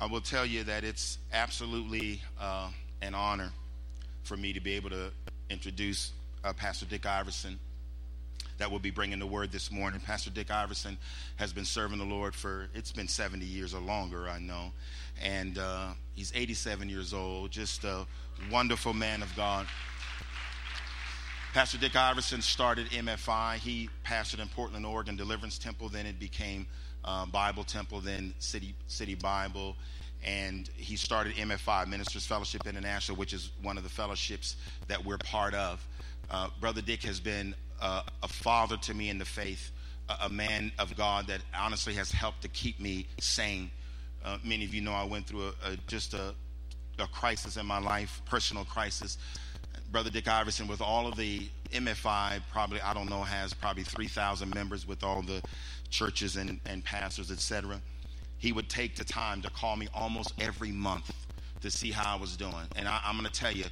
I will tell you that it's absolutely uh, an honor for me to be able to introduce uh, Pastor Dick Iverson that will be bringing the word this morning. Pastor Dick Iverson has been serving the Lord for, it's been 70 years or longer, I know. And uh, he's 87 years old, just a wonderful man of God. Pastor Dick Iverson started MFI. He pastored in Portland, Oregon, Deliverance Temple. Then it became uh, Bible Temple, then City City Bible, and he started MFI, Ministers Fellowship International, which is one of the fellowships that we're part of. Uh, Brother Dick has been uh, a father to me in the faith, a, a, man of God that honestly has helped to keep me sane. Uh, many of you know I went through a, a, just a, a crisis in my life, personal crisis. Brother Dick Iverson, with all of the MFI, probably, I don't know, has probably 3,000 members with all the churches and, and pastors, etc. He would take the time to call me almost every month to see how I was doing. And I, am going to tell you,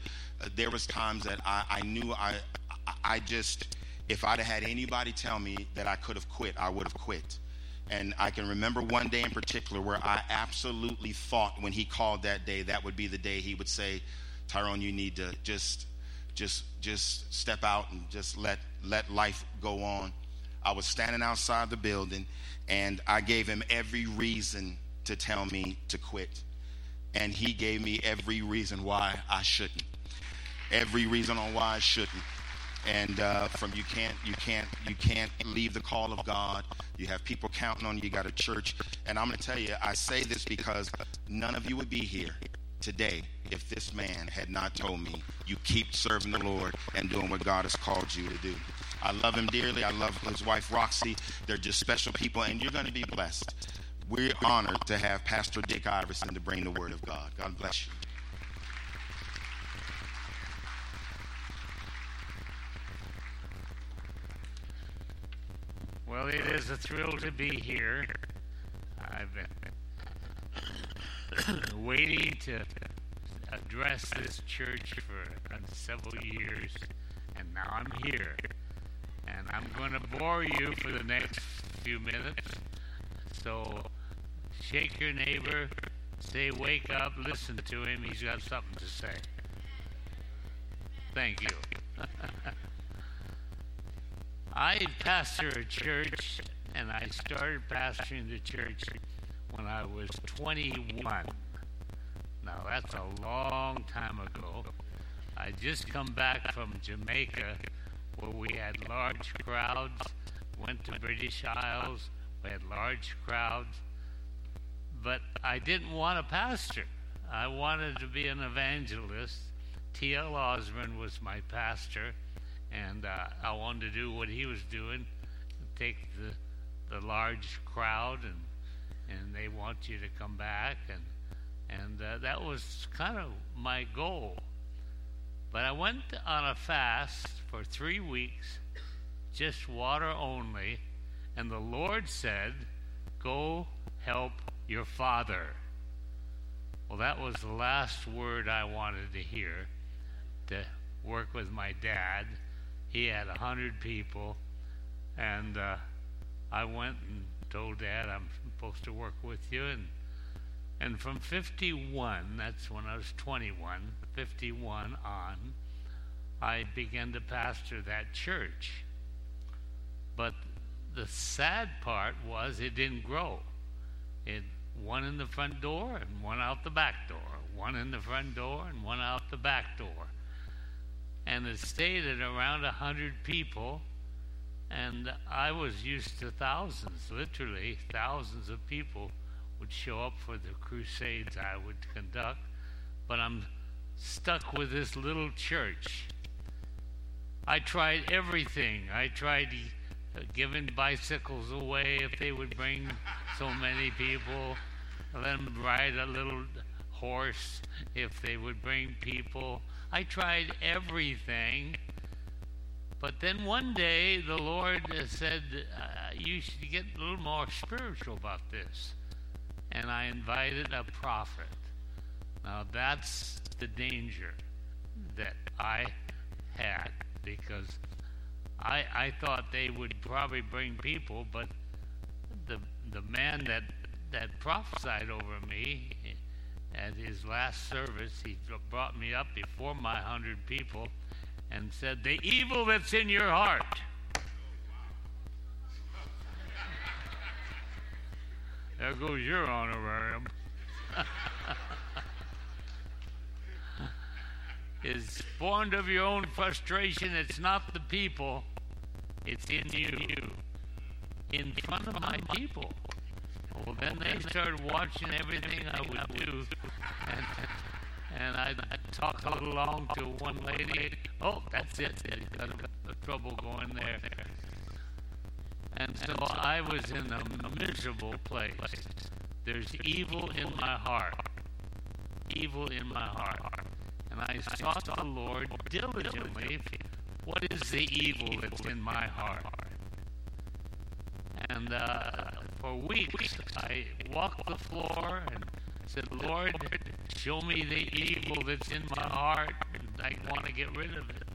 uh, there was times that I, I knew I, I just, if I'd have had anybody tell me that I could have quit, I would have quit. And I can remember one day in particular where I absolutely thought when he called that day, that would be the day he would say, Tyrone, you need to just just just step out and just let let life go on. I was standing outside the building and I gave him every reason to tell me to quit. And he gave me every reason why I shouldn't. Every reason on why I shouldn't. And uh, from you can't you can't you can't leave the call of God. You have people counting on you. You got a church, and I'm going to tell you. I say this because none of you would be here today if this man had not told me, you keep serving the Lord and doing what God has called you to do. I love him dearly. I love his wife, Roxy. They're just special people, and you're going to be blessed. We're honored to have Pastor Dick Iverson to bring the word of God. God bless you. Well, it is a thrill to be here. I've been waiting to address this church for several years, and now I'm here. And I'm going to bore you for the next few minutes. So shake your neighbor, say, wake up, listen to him. He's got something to say. Thank you. I pastor a church, and I started pastoring the church when I was 21. Now, that's a long time ago. I just come back from Jamaica where we had large crowds, went to British Isles, we had large crowds, but I didn't want a pastor. I wanted to be an evangelist. T.L. Osborn was my pastor, and uh, I wanted to do what he was doing, take the, the large crowd and and they want you to come back and and uh, that was kind of my goal but i went on a fast for three weeks just water only and the lord said go help your father well that was the last word i wanted to hear to work with my dad he had a hundred people and uh, i went and told dad i'm supposed to work with you. And, and from 51, that's when I was 21, 51 on, I began to pastor that church. But the sad part was it didn't grow. It one in the front door and one out the back door, one in the front door and one out the back door. And it stayed at around a hundred people and I was used to thousands, literally thousands of people would show up for the crusades I would conduct. But I'm stuck with this little church. I tried everything. I tried giving bicycles away if they would bring so many people. Let them ride a little horse if they would bring people. I tried everything but then one day the Lord said, uh, You should get a little more spiritual about this. And I invited a prophet. Now that's the danger that I had because I, I thought they would probably bring people, but the, the man that, that prophesied over me, at his last service, he brought me up before my hundred people and said, The evil that's in your heart. There goes your honorarium. is born of your own frustration. It's not the people, it's in you. In front of my people. Well, then they started watching everything I would do. And, and I'd, talk a little long to one lady. Oh, that's it. Got a trouble going there. And so I was in a miserable place. There's evil in my heart. Evil in my heart. And I sought the Lord diligently. What is the evil that's in my heart? And uh, for weeks, I walked the floor and said, Lord, show me the evil that's in my heart. And I want to get rid of it.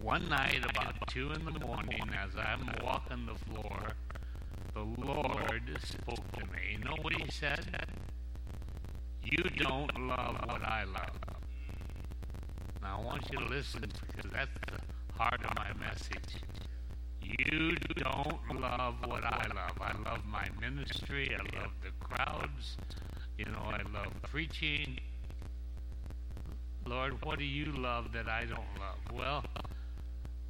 One night, about two in the morning, as I'm walking the floor, the Lord spoke to me. You know what He said? You don't love what I love. Now, I want you to listen because that's the heart of my message. You don't love what I love. I love my ministry. I love the crowds. You know, I love preaching. Lord, what do you love that I don't love? Well,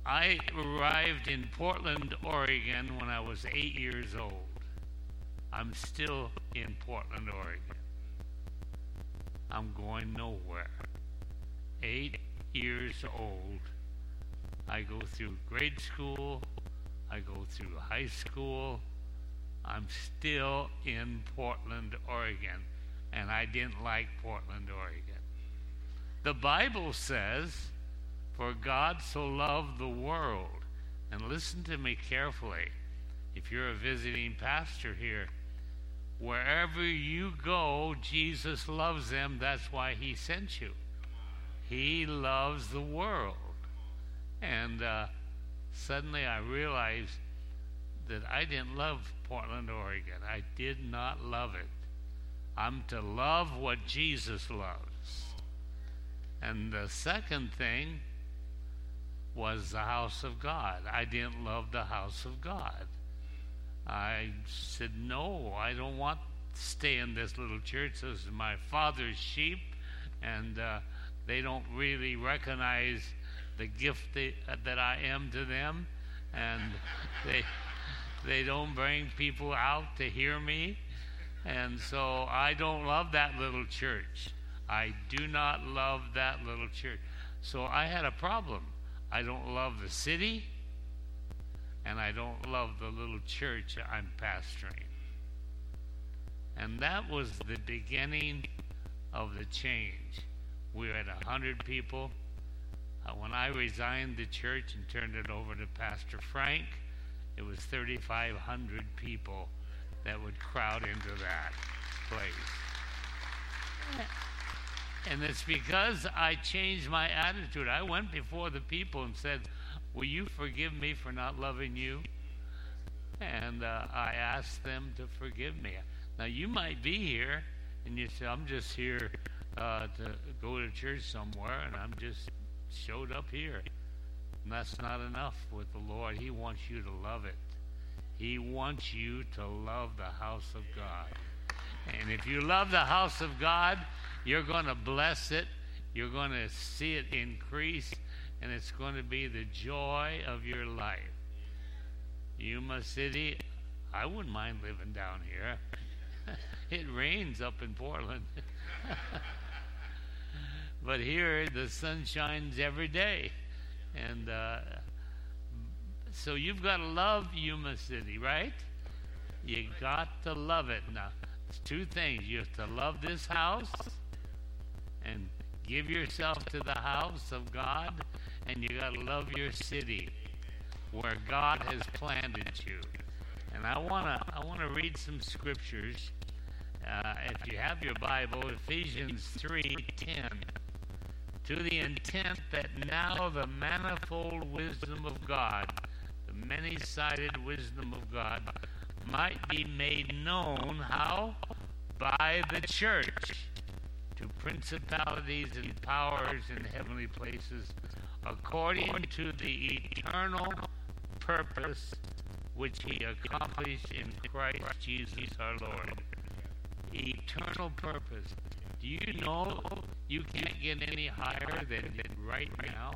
I arrived in Portland, Oregon when I was eight years old. I'm still in Portland, Oregon. I'm going nowhere. Eight years old. I go through grade school. I go through high school. I'm still in Portland, Oregon. And I didn't like Portland, Oregon. The Bible says, For God so loved the world. And listen to me carefully. If you're a visiting pastor here, wherever you go, Jesus loves them. That's why he sent you. He loves the world. And uh, suddenly I realized that I didn't love Portland, Oregon. I did not love it. I'm to love what Jesus loves. And the second thing was the house of God. I didn't love the house of God. I said, No, I don't want to stay in this little church. This is my father's sheep, and uh, they don't really recognize the gift they, uh, that I am to them, and they they don't bring people out to hear me, and so I don't love that little church. I do not love that little church. So I had a problem. I don't love the city, and I don't love the little church I'm pastoring. And that was the beginning of the change. We had a hundred people. Uh, when I resigned the church and turned it over to Pastor Frank, it was 3,500 people that would crowd into that place. And it's because I changed my attitude. I went before the people and said, Will you forgive me for not loving you? And uh, I asked them to forgive me. Now, you might be here and you say, I'm just here uh, to go to church somewhere and I'm just showed up here. And that's not enough with the Lord. He wants you to love it. He wants you to love the house of God. And if you love the house of God, you're going to bless it. You're going to see it increase. And it's going to be the joy of your life. Yuma City, I wouldn't mind living down here. it rains up in Portland. but here, the sun shines every day. And uh, so you've got to love Yuma City, right? You got to love it. Now, it's two things. You have to love this house and give yourself to the house of God, and you got to love your city where God has planted you. And I want to I want to read some scriptures. Uh, if you have your Bible, Ephesians 3:10 to the intent that now the manifold wisdom of God, the many sided wisdom of God, might be made known how? by the church to principalities and powers in heavenly places according to the eternal purpose which he accomplished in Christ Jesus our Lord. Eternal purpose. Do you know you can't get any higher than right now?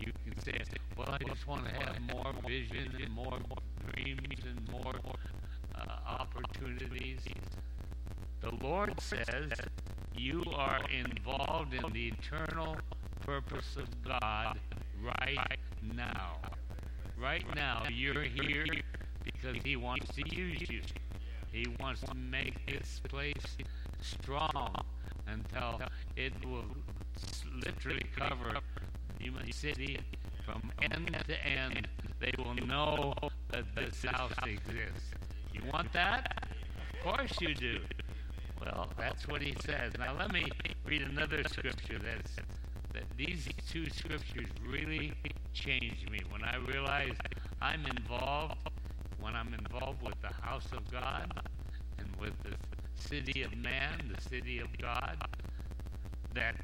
You can say, well, I just want to have more vision and more dreams and more uh, opportunities. The Lord says you are involved in the eternal purpose of God right now. Right now, you're here because He wants to use you. He wants to make this place strong until it will literally cover the Yuma City from end to end. They will know that this house exists. You want that? Of course you do. Well, that's what he says. Now let me read another scripture that's that these two scriptures really changed me when I realized I'm involved when I'm involved with the house of God and with the city of man, the city of God, that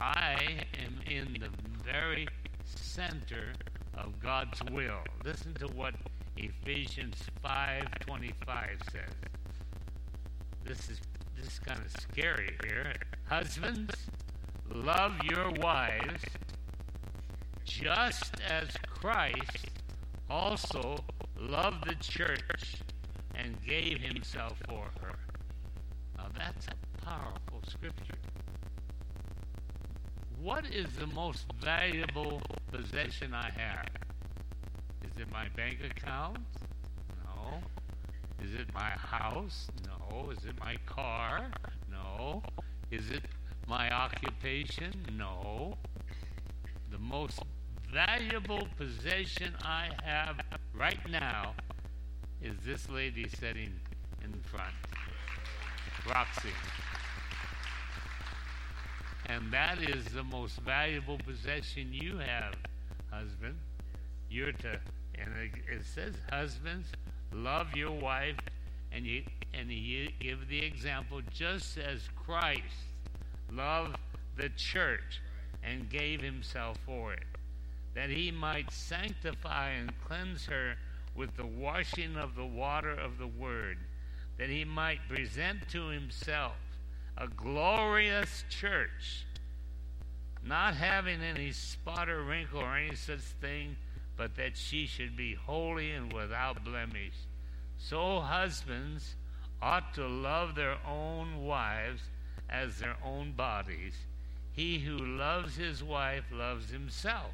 I am in the very center of God's will. Listen to what Ephesians 5:25 says. This is this is kind of scary here. Husbands, love your wives just as Christ also loved the church and gave himself for her. Now that's a powerful scripture. What is the most valuable possession I have? Is it my bank account? No. Is it my house? No. Is it my car? No. Is it my occupation? No. The most valuable possession I have right now is this lady sitting in front, Roxy. And that is the most valuable possession you have, husband. You're to, and it says, husbands, love your wife, and you and he give the example just as Christ loved the church and gave himself for it, that he might sanctify and cleanse her with the washing of the water of the word, that he might present to himself a glorious church, not having any spot or wrinkle or any such thing, but that she should be holy and without blemish. So husbands ought to love their own wives as their own bodies. He who loves his wife loves himself.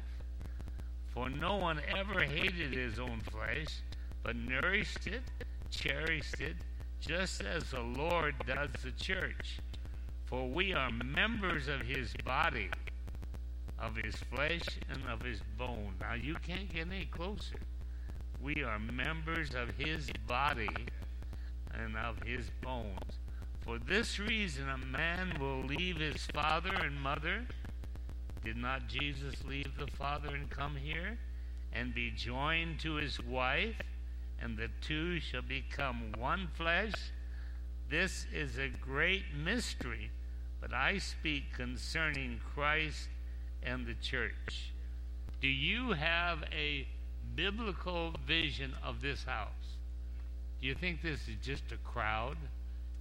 For no one ever hated his own flesh, but nourished it, cherished it, just as the Lord does the church. For we are members of his body, of his flesh, and of his bone. Now, you can't get any closer. We are members of his body and of his bones. For this reason, a man will leave his father and mother. Did not Jesus leave the father and come here? And be joined to his wife, and the two shall become one flesh. This is a great mystery, but I speak concerning Christ and the church. Do you have a biblical vision of this house? Do you think this is just a crowd?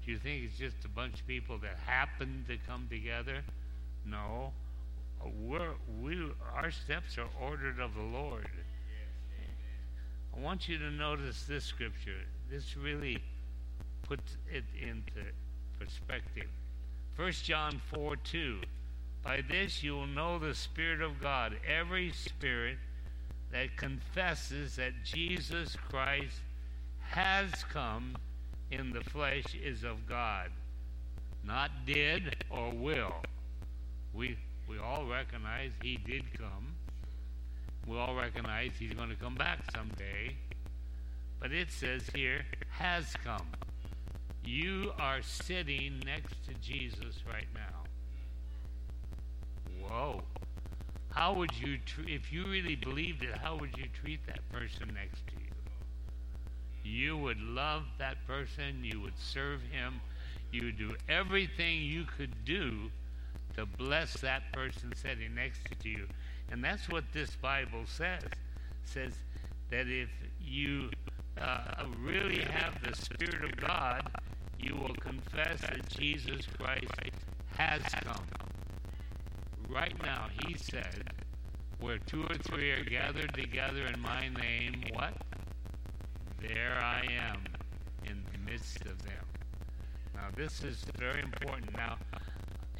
Do you think it's just a bunch of people that happen to come together? No. We're, we, our steps are ordered of the Lord. I want you to notice this scripture. This really puts it into perspective. 1 John 4 2. By this you will know the Spirit of God. Every spirit that confesses that Jesus Christ has come in the flesh is of God, not did or will. We, we all recognize he did come. We all recognize he's going to come back someday. But it says here, has come. You are sitting next to Jesus right now. Whoa. How would you, tr- if you really believed it, how would you treat that person next to you? You would love that person. You would serve him. You would do everything you could do to bless that person sitting next to you. And that's what this Bible says. It says that if you uh, really have the Spirit of God, you will confess that Jesus Christ has come. Right now, he said, where two or three are gathered together in my name, what? There I am in the midst of them. Now, this is very important. Now,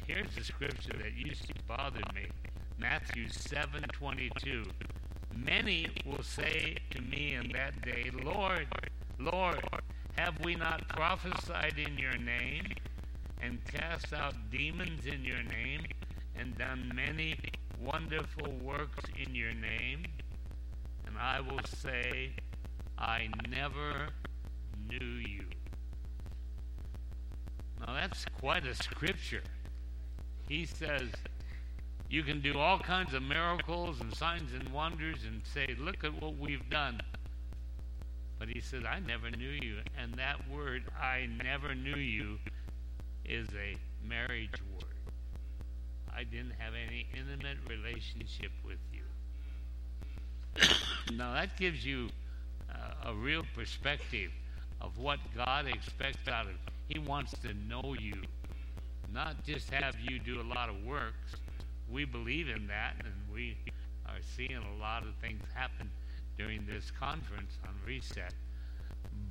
here's a scripture that used to bother me Matthew 7 22. Many will say to me in that day, Lord, Lord, have we not prophesied in your name, and cast out demons in your name, and done many wonderful works in your name? And I will say, I never knew you. Now that's quite a scripture. He says, you can do all kinds of miracles and signs and wonders and say, look at what we've done. But he says, I never knew you. And that word, I never knew you, is a marriage word. I didn't have any intimate relationship with you. now that gives you uh, a real perspective of what God expects out of. He wants to know you, not just have you do a lot of works. We believe in that, and we are seeing a lot of things happen during this conference on reset.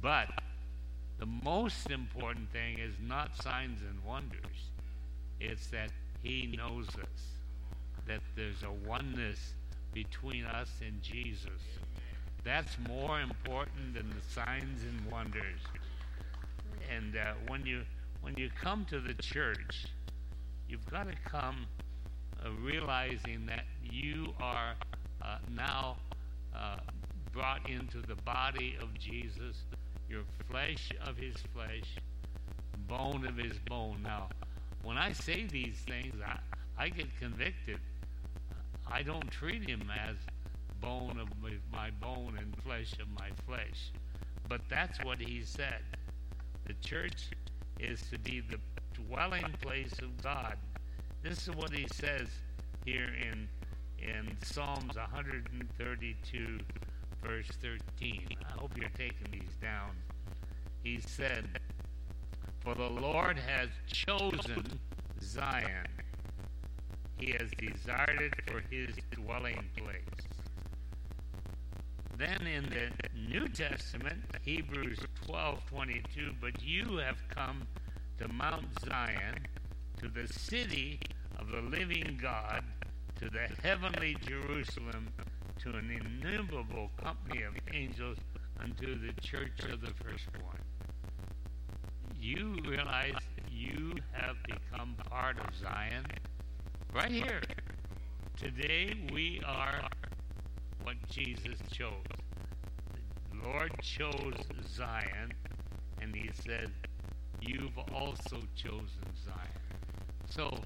But the most important thing is not signs and wonders. It's that he knows us, that there's a oneness between us and Jesus. That's more important than the signs and wonders. And uh, when you when you come to the church, you've got to come uh, realizing that you are uh, now uh, brought into the body of Jesus, your flesh of his flesh, bone of his bone. Now, when I say these things, I, I get convicted. I don't treat him as bone of my, bone and flesh of my flesh. But that's what he said. The church is to be the dwelling place of God. This is what he says here in in Psalms 132 verse 13. I hope you're taking these down. He said, For the Lord has chosen Zion. He has desired it for his dwelling place. Then in the New Testament, Hebrews 12:22, but you have come to Mount Zion, to the city of the living God, to the heavenly Jerusalem, to an innumerable company of angels, unto the church of the firstborn. You realize you have become part of Zion right here. Today we are what Jesus chose. The Lord chose Zion, and He said, You've also chosen Zion. So,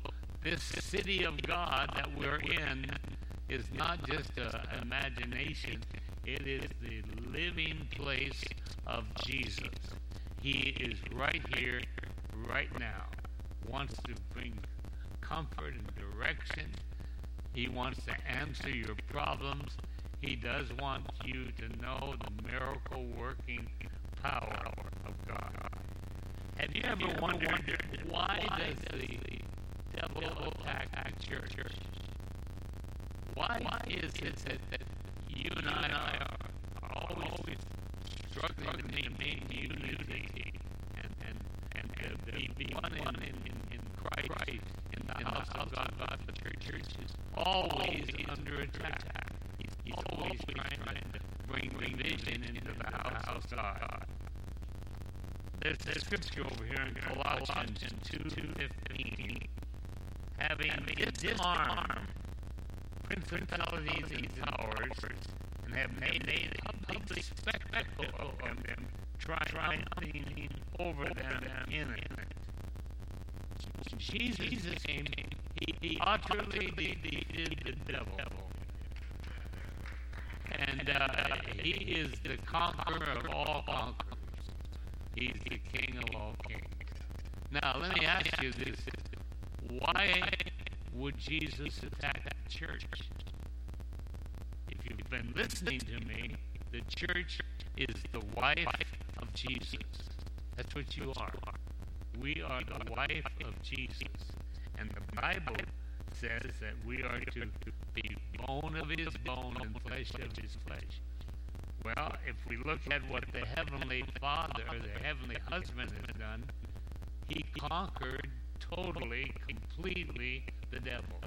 this city of God that we're in is not just an imagination, it is the living place of Jesus. He is right here, right now, wants to bring comfort and direction. He wants to answer your problems. He does want you to know the miracle working power of God. Have you ever wondered why does the devil attack the church? Why is it that you and I are always struggling to maintain unity and and and to be one in, in, in Christ in the house of God, God the church is always under attack. He's, he's always trying to bring division into the house of God. There's a scripture over here in Colossians 2.15 having disarmed principalities and powers and have made a public spectacle of them, triumphing over them in it. Jesus came, he, he utterly defeated the devil. And uh, he is the conqueror of all conquerors. He's the king of all kings. Now, let me ask you this. Why would Jesus attack the church? If you've been listening to me, the church is the wife of Jesus. That's what you are. We are the wife of Jesus. And the Bible says that we are to be bone of his bone and flesh of his flesh. Well, if we look at what the Heavenly Father, the Heavenly Husband has done, he conquered totally, completely the devil.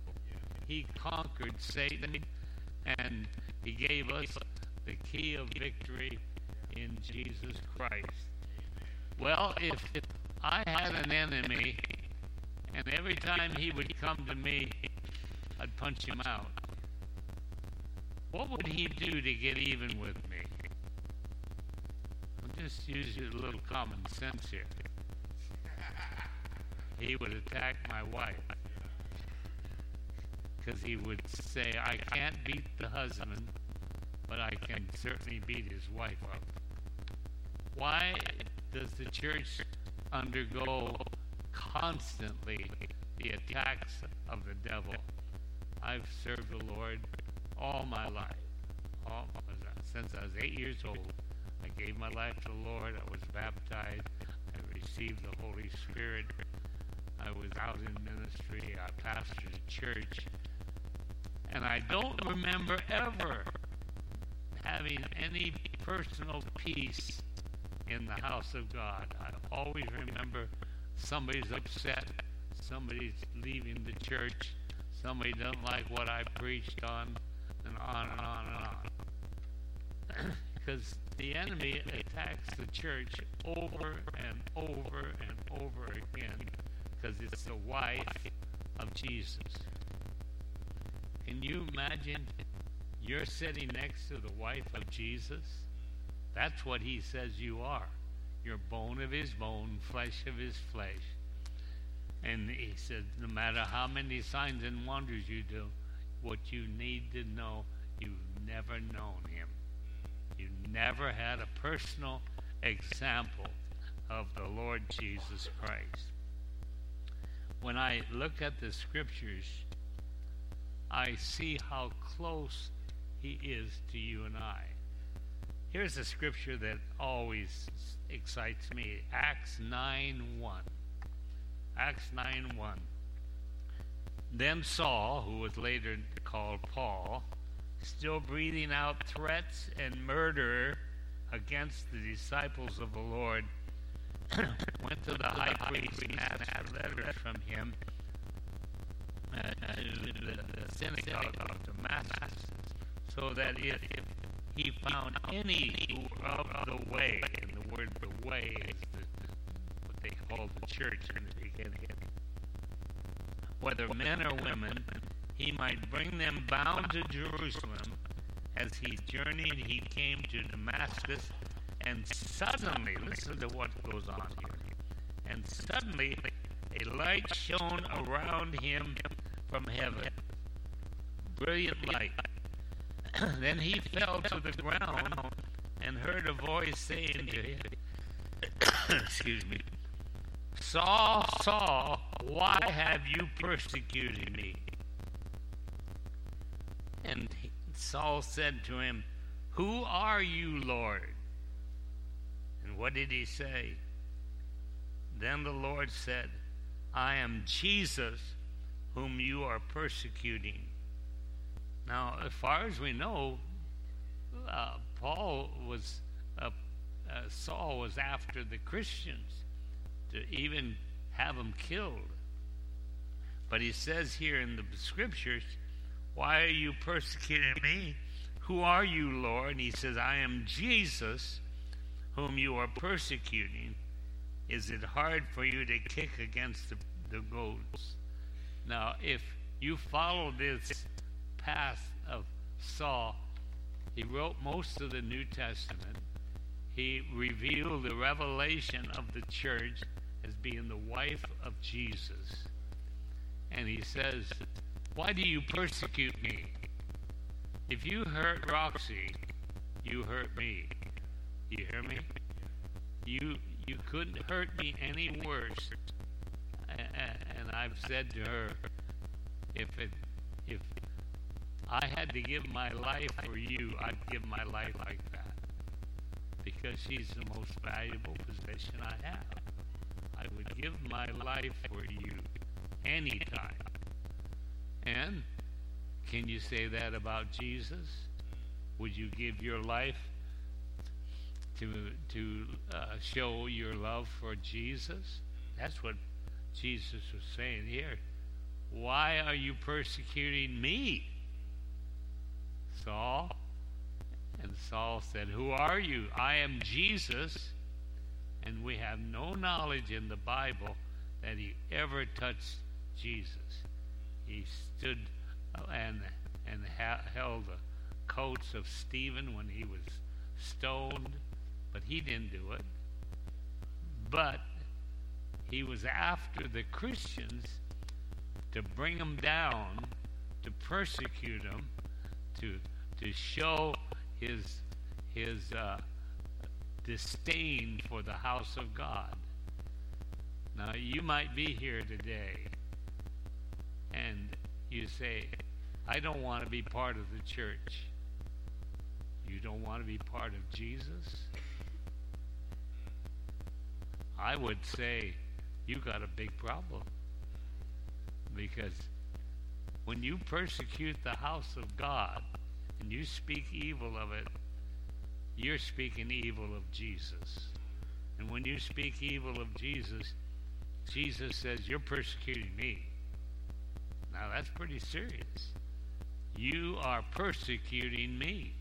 He conquered Satan and he gave us the key of victory in Jesus Christ. Well, if I had an enemy and every time he would come to me, I'd punch him out. What would he do to get even with me? I'm just using a little common sense here. He would attack my wife. Because he would say, I can't beat the husband, but I can certainly beat his wife up. Why does the church undergo constantly the attacks of the devil. I've served the Lord all my life. All, since I was eight years old, I gave my life to the Lord. I was baptized. I received the Holy Spirit. I was out in ministry. I pastored a church. And I don't remember ever having any personal peace in the house of God. I always remember somebody's upset, somebody's leaving the church, somebody doesn't like what I preached on, and on and on and on. because the enemy attacks the church over and over and over again because it's the wife of Jesus. Can you imagine you're sitting next to the wife of Jesus? That's what he says you are. You're bone of his bone, flesh of his flesh. And he said, no matter how many signs and wonders you do, what you need to know, you've never known him. You never had a personal example of the Lord Jesus Christ. When I look at the scriptures, I see how close he is to you and I. Here's a scripture that always excites me Acts 9 1. Acts 9 1. Then Saul, who was later called Paul, still breathing out threats and murder against the disciples of the Lord, went to the high priest and for letters from him uh, to the, synagogue of Damascus, so that if he found any who were of the way, and the word the way is the, what they called the church in the beginning, whether men or women, he might bring them bound to Jerusalem. As he journeyed, he came to Damascus, and suddenly, listen to what goes on here, and suddenly a light shone around him from heaven. Brilliant light then he fell to the ground and heard a voice saying to him, Excuse me, Saul, Saul, why have you persecuted me? And Saul said to him, Who are you, Lord? And what did he say? Then the Lord said, I am Jesus whom you are persecuting. Now, as far as we know, uh, Paul was, uh, uh, Saul was after the Christians to even have them killed. But he says here in the scriptures, Why are you persecuting me? Who are you, Lord? And he says, I am Jesus, whom you are persecuting. Is it hard for you to kick against the, the goats? Now, if you follow this path of Saul, he wrote most of the New Testament. He revealed the revelation of the church as being the wife of Jesus. And he says, Why do you persecute me? If you hurt Roxy, you hurt me. You hear me? You you couldn't hurt me any worse And I've said to her, if it, if I had to give my life for you, I'd give my life like that. Because she's the most valuable possession I have. I would give my life for you anytime. And can you say that about Jesus? Would you give your life to to uh, show your love for Jesus? That's what Jesus was saying here. Why are you persecuting me? Saul. And Saul said, Who are you? I am Jesus. And we have no knowledge in the Bible that he ever touched Jesus. He stood uh, and, and ha- held the coats of Stephen when he was stoned, but he didn't do it. But he was after the Christians to bring them down, to persecute them, to to show his his uh, disdain for the house of God. Now you might be here today, and you say, "I don't want to be part of the church." You don't want to be part of Jesus? I would say you got a big problem. Because when you persecute the house of God and you speak evil of it, you're speaking evil of Jesus. And when you speak evil of Jesus, Jesus says, You're persecuting me. Now that's pretty serious. You are persecuting me.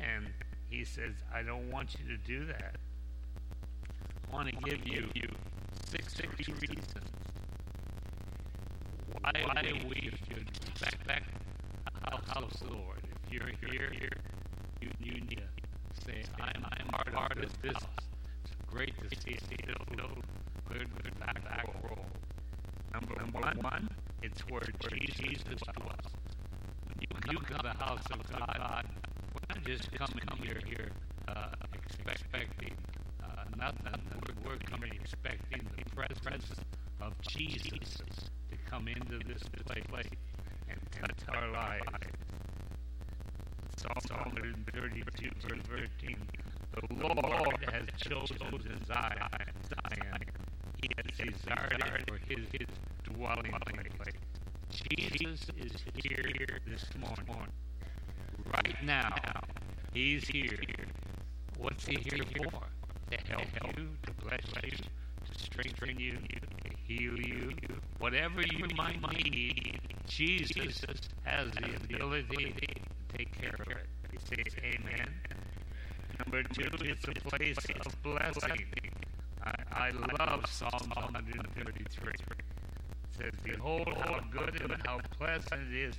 And he says, I don't want you to do that. I want to give you, six, six reasons why, why we should respect the house of the Lord. If you're here, here you, you need to say, I'm, I'm part, part of this. It's great to see it still good, good back, back roll. Number, Number one, one, it's where Jesus. When you come, you come to the house of God, not just coming here, here uh, expecting uh, nothing. We're, we're coming expecting the presence of Jesus come into this place and touch our lives. Psalm 132, verse 13. The Lord has chosen Zion. He has desired it for his, his dwelling place. Jesus is here this morning. Right now, he's here. What's he here for? To help you, to bless you, to strengthen you, to heal you. Whatever you might need, Jesus has the ability to take care of it. You say amen. Number two, it's a place of blessing. I, I love Psalm 133. It says, Behold how good and how pleasant it is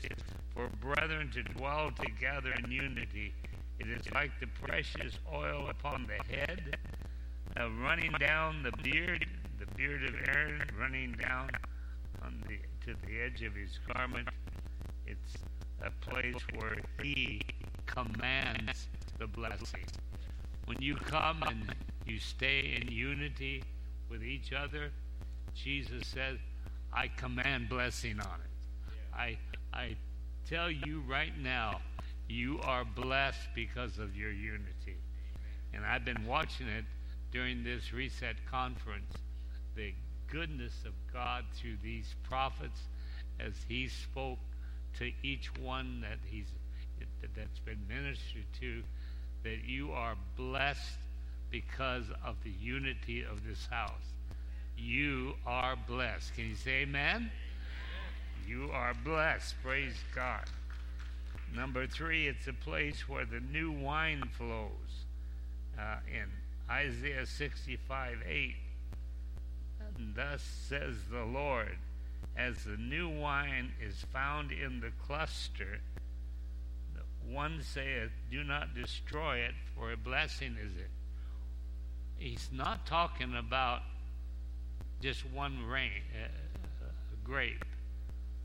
for brethren to dwell together in unity. It is like the precious oil upon the head, uh, running down the beard, the beard of Aaron, running down on the to the edge of his garment. It's a place where he commands the blessing. When you come and you stay in unity with each other, Jesus says, I command blessing on it. I I tell you right now, you are blessed because of your unity. And I've been watching it during this reset conference, the goodness of God through these prophets as he spoke to each one that he's that's been ministered to that you are blessed because of the unity of this house. You are blessed. Can you say amen? You are blessed. Praise God. Number three, it's a place where the new wine flows. Uh, in Isaiah 65 8, and thus says the Lord, as the new wine is found in the cluster, one saith, Do not destroy it, for a blessing is it. He's not talking about just one rain, uh, grape.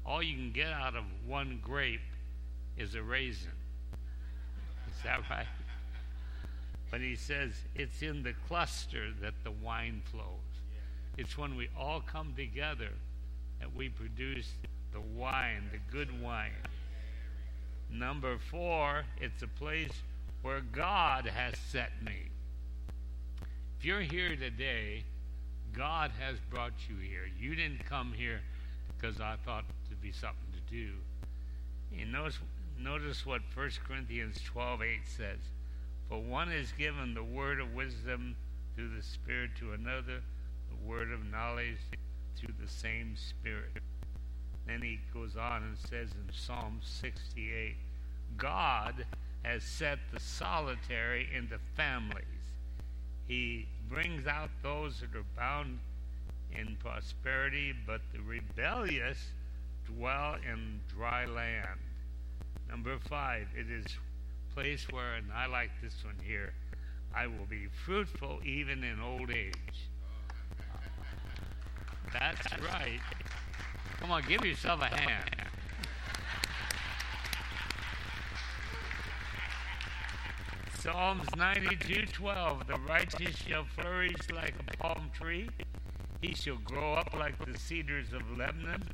All you can get out of one grape is a raisin. Is that right? But he says it's in the cluster that the wine flows. It's when we all come together that we produce the wine, the good wine. Number four, it's a place where God has set me. If you're here today, God has brought you here. You didn't come here because I thought it'd be something to do. And notice, notice what 1 Corinthians 12 8 says. For one is given the word of wisdom through the Spirit to another, the word of knowledge through the same Spirit. Then he goes on and says in Psalm 68 God has set the solitary into families. He brings out those that are bound in prosperity, but the rebellious dwell in dry land. Number five, it is place where, and I like this one here, I will be fruitful even in old age. That's right. Come on, give yourself a hand. Psalms 92:12 The righteous shall flourish like a palm tree. He shall grow up like the cedars of Lebanon.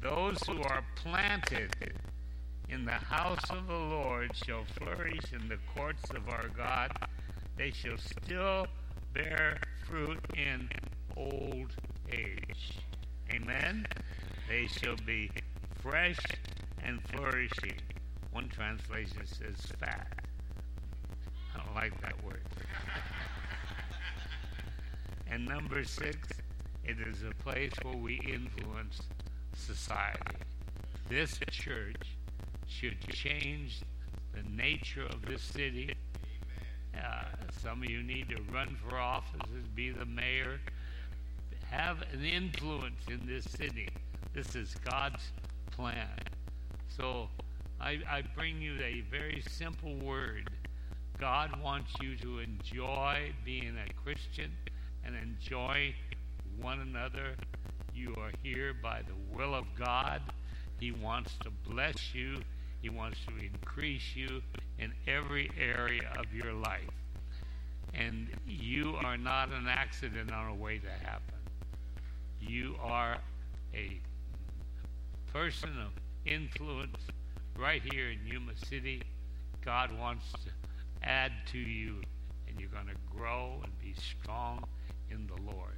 Those who are planted in the house of the Lord shall flourish in the courts of our God. They shall still bear fruit in old age. Amen. They shall be fresh and flourishing. One translation says fat. I don't like that word. and number six, it is a place where we influence society. This church should change the nature of this city. Uh, some of you need to run for offices, be the mayor, have an influence in this city. This is God's plan. So I, I bring you a very simple word. God wants you to enjoy being a Christian and enjoy one another. You are here by the will of God. He wants to bless you. He wants to increase you in every area of your life. And you are not an accident on a way to happen. You are a person of influence right here in Yuma City. God wants to add to you, and you're going to grow and be strong in the Lord.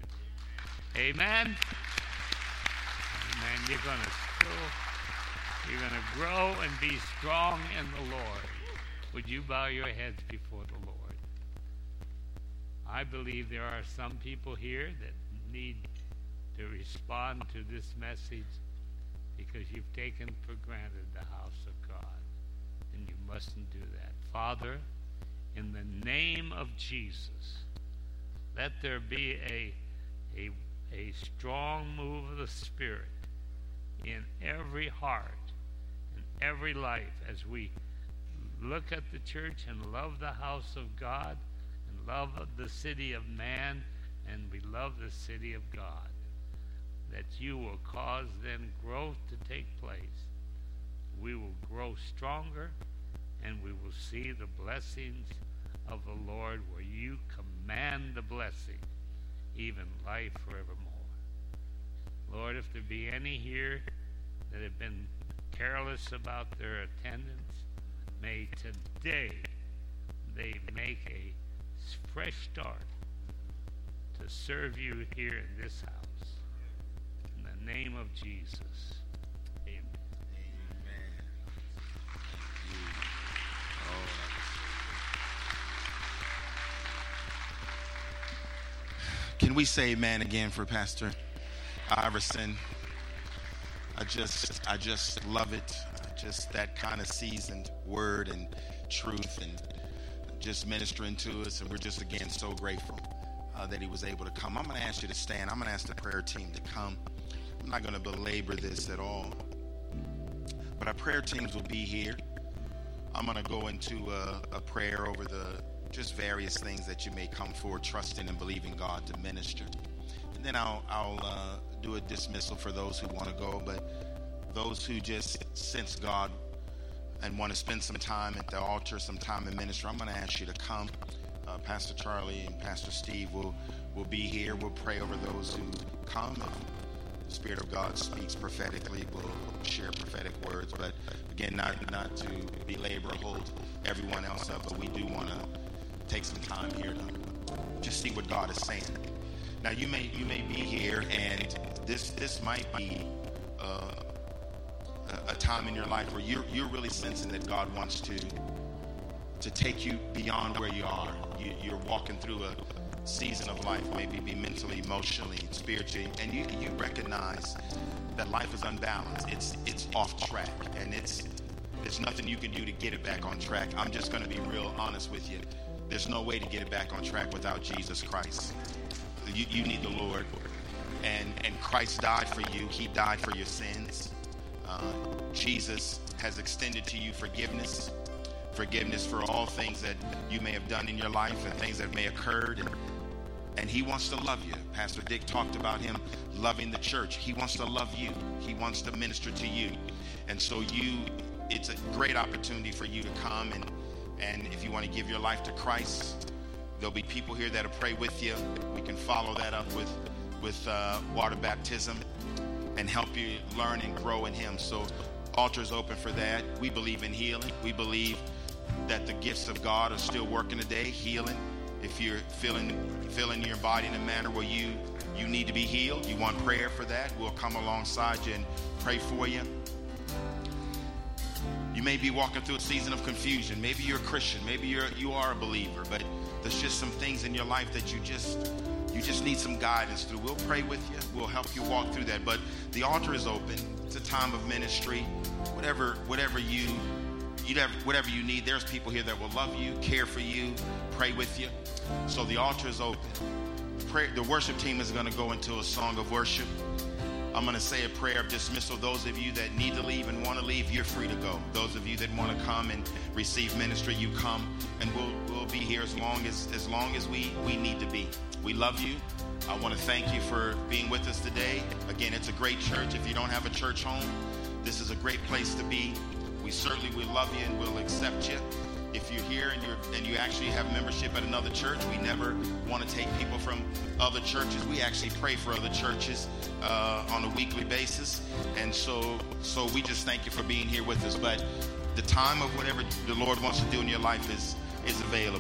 Amen. Amen. You're going to still, you're going to grow and be strong in the Lord. Would you bow your heads before the Lord? I believe there are some people here that need to respond to this message because you've taken for granted the house of God. And you mustn't do that. Father, in the name of Jesus, let there be a, a, a strong move of the Spirit in every heart and every life as we look at the church and love the house of God and love the city of man and we love the city of God that you will cause then growth to take place. We will grow stronger and we will see the blessings of the Lord where you command the blessing, even life forevermore. Lord, if there be any here that have been careless about their attendance, may today they make a fresh start to serve you here in this house name of Jesus. Amen. Can we say amen again for Pastor Iverson? I just I just love it. Just that kind of seasoned word and truth and just ministering to us and we're just again so grateful uh, that he was able to come. I'm going to ask you to stand. I'm going to ask the prayer team to come. I'm not going to belabor this at all. But our prayer teams will be here. I'm going to go into a, a, prayer over the just various things that you may come forward, trusting and believing God to minister. And then I'll, I'll uh, do a dismissal for those who want to go. But those who just sense God and want to spend some time at the altar, some time in ministry, I'm going to ask you to come. Uh, Pastor Charlie and Pastor Steve will will be here. We'll pray over those who come. Spirit of God speaks prophetically, we'll share prophetic words. But again, not not to belabor or hold everyone else up, but we do want to take some time here to just see what God is saying. Now, you may you may be here, and this this might be uh, a time in your life where you're you're really sensing that God wants to to take you beyond where you are. You, you're walking through a season of life, maybe be mentally, emotionally, spiritually, and you, you recognize that life is unbalanced. It's it's off track, and it's there's nothing you can do to get it back on track. I'm just going to be real honest with you. There's no way to get it back on track without Jesus Christ. You, you need the Lord, and and Christ died for you. He died for your sins. Uh, Jesus has extended to you forgiveness forgiveness for all things that you may have done in your life and things that may have occurred. And, and he wants to love you. Pastor Dick talked about him loving the church. He wants to love you. He wants to minister to you. And so you it's a great opportunity for you to come and and if you want to give your life to Christ, there'll be people here that'll pray with you. We can follow that up with with uh, water baptism and help you learn and grow in Him. So altars open for that. We believe in healing. We believe that the gifts of God are still working today, healing. If you're feeling feeling your body in a manner where you you need to be healed, you want prayer for that, we'll come alongside you and pray for you. You may be walking through a season of confusion. Maybe you're a Christian. Maybe you're you are a believer, but there's just some things in your life that you just you just need some guidance through. We'll pray with you. We'll help you walk through that. But the altar is open. It's a time of ministry. Whatever whatever you you have whatever you need, there's people here that will love you, care for you, pray with you. So the altar is open. The worship team is going to go into a song of worship. I'm going to say a prayer of dismissal. Those of you that need to leave and want to leave, you're free to go. Those of you that want to come and receive ministry, you come, and we'll we'll be here as long as as long as we we need to be. We love you. I want to thank you for being with us today. Again, it's a great church. If you don't have a church home, this is a great place to be. We certainly we love you and we'll accept you. If you're here and you're and you actually have membership at another church, we never want to take people from other churches. We actually pray for other churches uh, on a weekly basis, and so so we just thank you for being here with us. But the time of whatever the Lord wants to do in your life is is available.